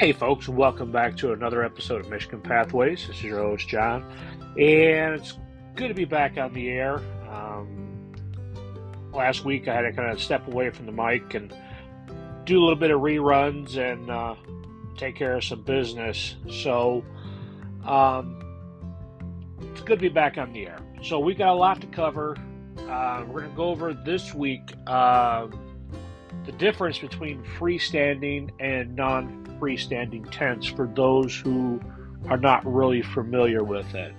Hey, folks, welcome back to another episode of Michigan Pathways. This is your host, John, and it's good to be back on the air. Um, last week, I had to kind of step away from the mic and do a little bit of reruns and uh, take care of some business. So, um, it's good to be back on the air. So, we got a lot to cover. Uh, we're going to go over this week uh, the difference between freestanding and non freestanding tents for those who are not really familiar with it.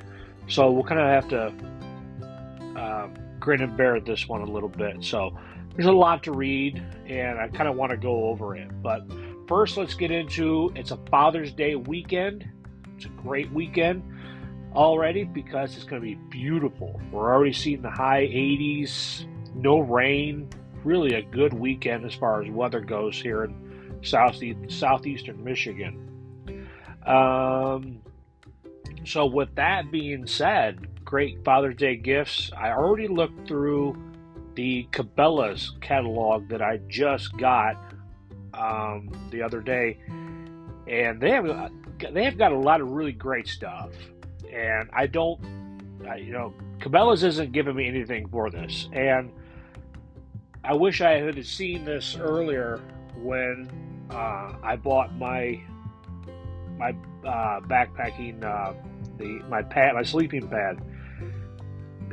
So we'll kind of have to uh, grin and bear this one a little bit. So there's a lot to read, and I kind of want to go over it. But first, let's get into it's a Father's Day weekend. It's a great weekend already because it's going to be beautiful. We're already seeing the high 80s, no rain. Really a good weekend as far as weather goes here in southeast, southeastern Michigan. Um, so, with that being said, great Father's Day gifts. I already looked through the Cabela's catalog that I just got um, the other day, and they have they have got a lot of really great stuff. And I don't, I, you know, Cabela's isn't giving me anything for this, and I wish I had seen this earlier when uh, I bought my my uh, backpacking uh, the my pad my sleeping pad.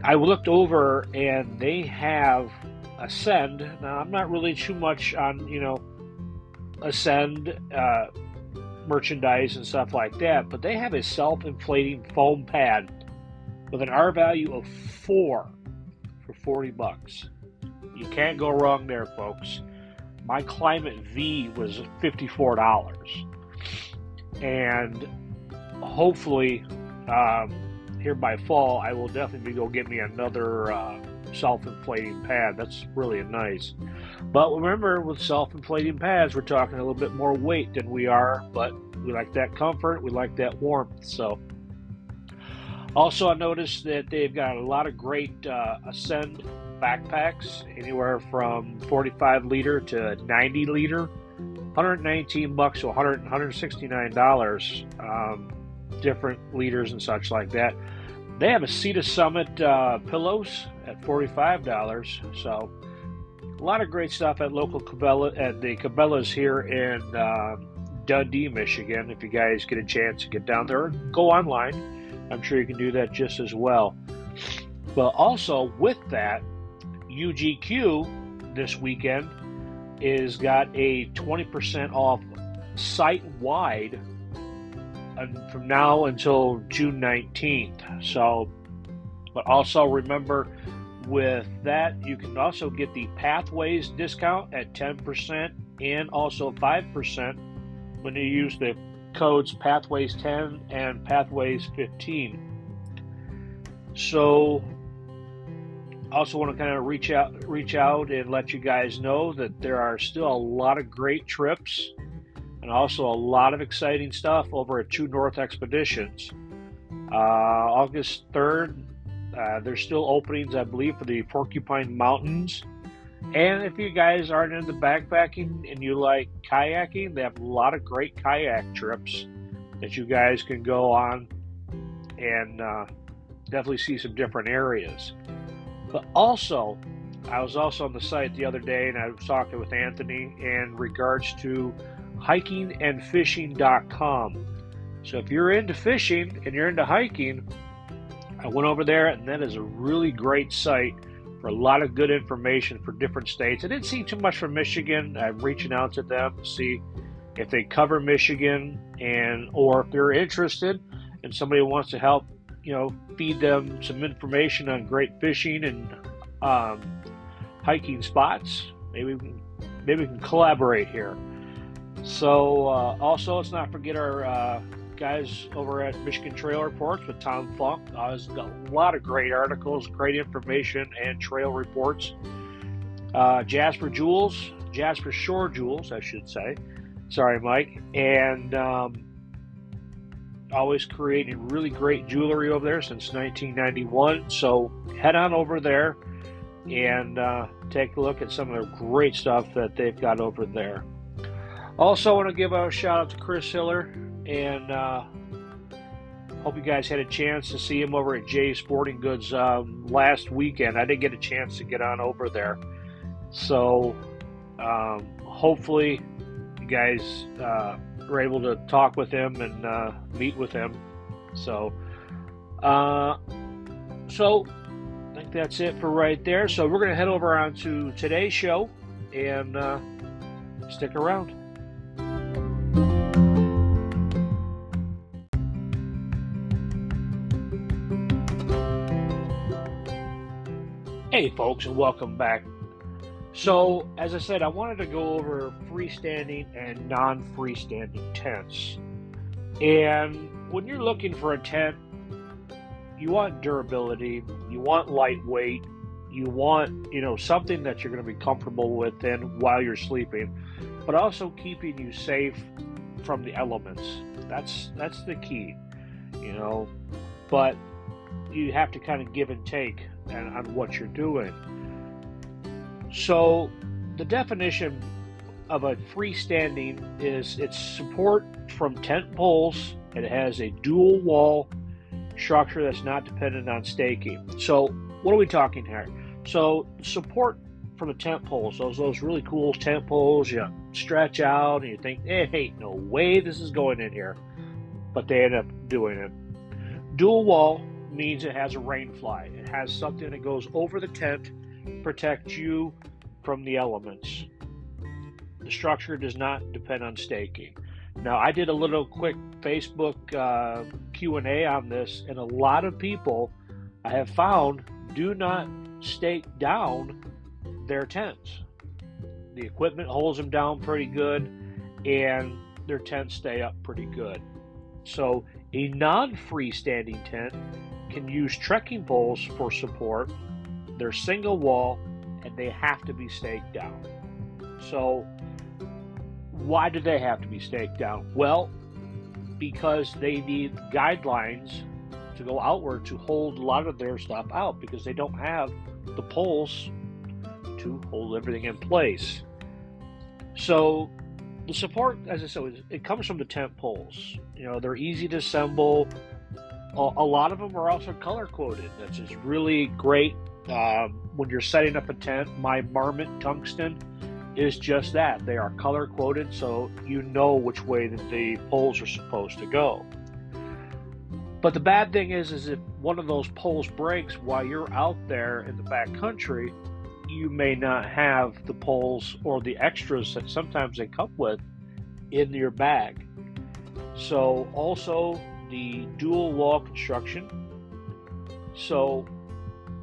I looked over and they have Ascend. Now I'm not really too much on you know Ascend uh, merchandise and stuff like that, but they have a self-inflating foam pad with an R value of four for forty bucks. You can't go wrong there, folks my Klymit V was $54. And hopefully, um, here by fall, I will definitely go get me another uh, self inflating pad. That's really nice. But remember, with self inflating pads, we're talking a little bit more weight than we are, but we like that comfort, we like that warmth. So, also, I noticed that they've got a lot of great uh, Ascend backpacks, anywhere from 45 liter to 90 liter, 119 bucks to 100, 169 dollars, um, different liters and such like that. They have a Sea Summit uh, pillows at 45 dollars, so a lot of great stuff at local Cabela at the Cabela's here in uh, Dundee, Michigan. If you guys get a chance to get down there, go online. I'm sure you can do that just as well. But also with that, UGQ this weekend is got a 20% off site wide from now until June 19th. So, but also remember with that, you can also get the Pathways discount at 10% and also 5% when you use the codes Pathways 10 and Pathways 15. So, also want to kind of reach out reach out and let you guys know that there are still a lot of great trips and also a lot of exciting stuff over at two North Expeditions. Uh, August 3rd, uh, there's still openings, I believe, for the Porcupine Mountains. And if you guys aren't into backpacking and you like kayaking, they have a lot of great kayak trips that you guys can go on and uh, definitely see some different areas. But also, I was also on the site the other day and I was talking with Anthony in regards to hikingandfishing.com. So if you're into fishing and you're into hiking, I went over there and that is a really great site for a lot of good information for different states. I didn't see too much from Michigan. I'm reaching out to them to see if they cover Michigan and or if they're interested and somebody wants to help you know, feed them some information on great fishing and um, hiking spots. Maybe we can, maybe we can collaborate here. So, uh, also, let's not forget our uh, guys over at Michigan Trail Reports with Tom Funk. Uh, has got a lot of great articles, great information, and trail reports. Uh, Jasper Jewels, Jasper Shore Jewels, I should say. Sorry, Mike. And um, always creating really great jewelry over there since 1991. So head on over there and uh, take a look at some of the great stuff that they've got over there. Also, want to give a shout out to Chris Hiller and uh, hope you guys had a chance to see him over at Jay Sporting Goods um, last weekend. I didn't get a chance to get on over there, so um, hopefully you guys uh, were able to talk with him and uh, meet with him. So, uh, so I think that's it for right there. So we're going to head over on to today's show and uh, stick around. Hey, folks, and welcome back. So, as I said, I wanted to go over freestanding and non freestanding tents. And when you're looking for a tent, you want durability, you want lightweight, you want, you know, something that you're going to be comfortable with in while you're sleeping, but also keeping you safe from the elements. That's that's the key, you know. But you have to kind of give and take on what you're doing. So, the definition of a freestanding is its support from tent poles. It has a dual wall structure that's not dependent on staking. So, what are we talking here? So, support from the tent poles, those those really cool tent poles, you stretch out and you think, eh, hey, no way this is going in here, but they end up doing it. Dual wall means it has a rain fly. It has something that goes over the tent, protects you from the elements. The structure does not depend on staking. Now, I did a little quick Facebook uh, Q&A on this, and a lot of people I have found do not stake down their tents. The equipment holds them down pretty good, and their tents stay up pretty good. So, a non freestanding tent can use trekking poles for support. They're single wall and they have to be staked down. So, why do they have to be staked down? Well, because they need guidelines to go outward to hold a lot of their stuff out because they don't have the poles to hold everything in place. So, the support, as I said, it comes from the tent poles. You know, they're easy to assemble a lot of them are also color coded. That's just really great. Um, when you're setting up a tent, my Marmot tungsten is just that. They are color coded, so you know which way that the poles are supposed to go. But the bad thing is, is if one of those poles breaks while you're out there in the back country, you may not have the poles or the extras that sometimes they come with in your bag. So also the dual wall construction. So,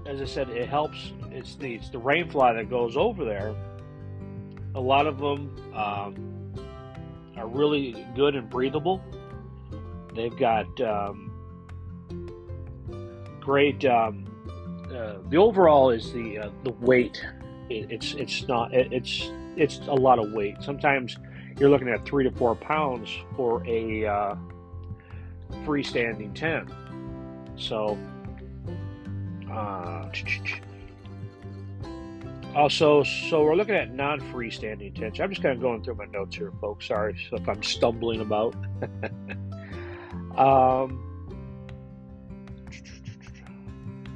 as I said, it helps. It's the it's the rainfly that goes over there. A lot of them um, are really good and breathable. They've got um, great. Um, uh, the overall is the uh, the weight. It, it's it's not it, it's it's a lot of weight. Sometimes you're looking at three to four pounds for a uh, freestanding tent. So, uh, also, so we're looking at non-freestanding tents. I'm just kind of going through my notes here, folks. Sorry if I'm stumbling about. um,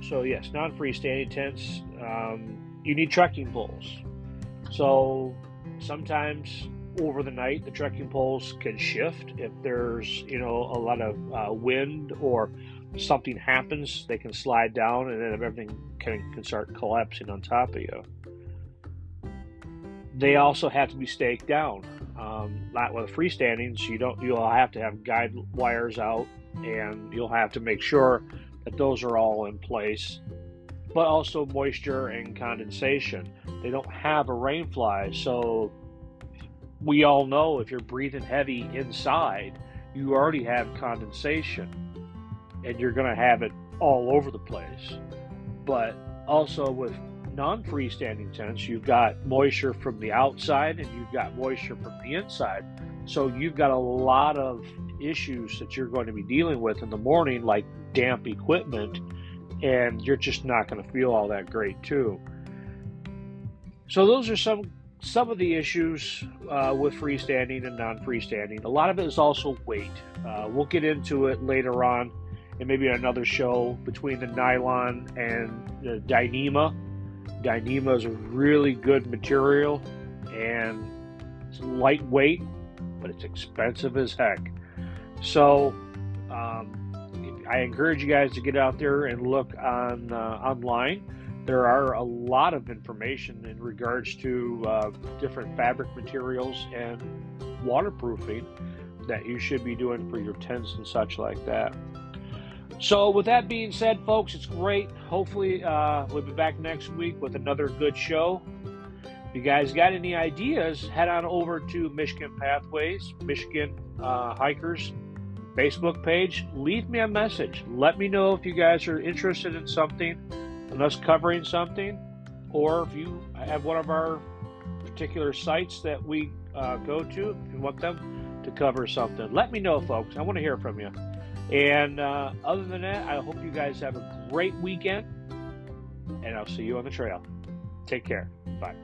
so yes, non-freestanding tents. Um, you need trekking poles. So sometimes over the night, the trekking poles can shift. If there's, you know, a lot of uh, wind or something happens, they can slide down, and then everything can, can start collapsing on top of you. They also have to be staked down. Um, not with freestanding, so you don't. You'll have to have guide wires out, and you'll have to make sure that those are all in place. But also moisture and condensation. They don't have a rainfly, so we all know if you're breathing heavy inside, you already have condensation and you're going to have it all over the place. But also with non freestanding tents, you've got moisture from the outside and you've got moisture from the inside. So you've got a lot of issues that you're going to be dealing with in the morning, like damp equipment, and you're just not going to feel all that great, too. So those are some some of the issues uh, with freestanding and non-freestanding. A lot of it is also weight. Uh, we'll get into it later on, and maybe another show between the nylon and the Dyneema. Dyneema is a really good material, and it's lightweight, but it's expensive as heck. So um, I encourage you guys to get out there and look on uh, online there are a lot of information in regards to uh, different fabric materials and waterproofing that you should be doing for your tents and such like that. So, with that being said, folks, it's great. Hopefully, uh, we'll be back next week with another good show. If you guys got any ideas, head on over to Michigan Pathways, Michigan uh, Hikers Facebook page. Leave me a message. Let me know if you guys are interested in something and us covering something, or if you have one of our particular sites that we uh, go to, you want them to cover something, let me know, folks. I want to hear from you. And uh, other than that, I hope you guys have a great weekend, and I'll see you on the trail. Take care. Bye.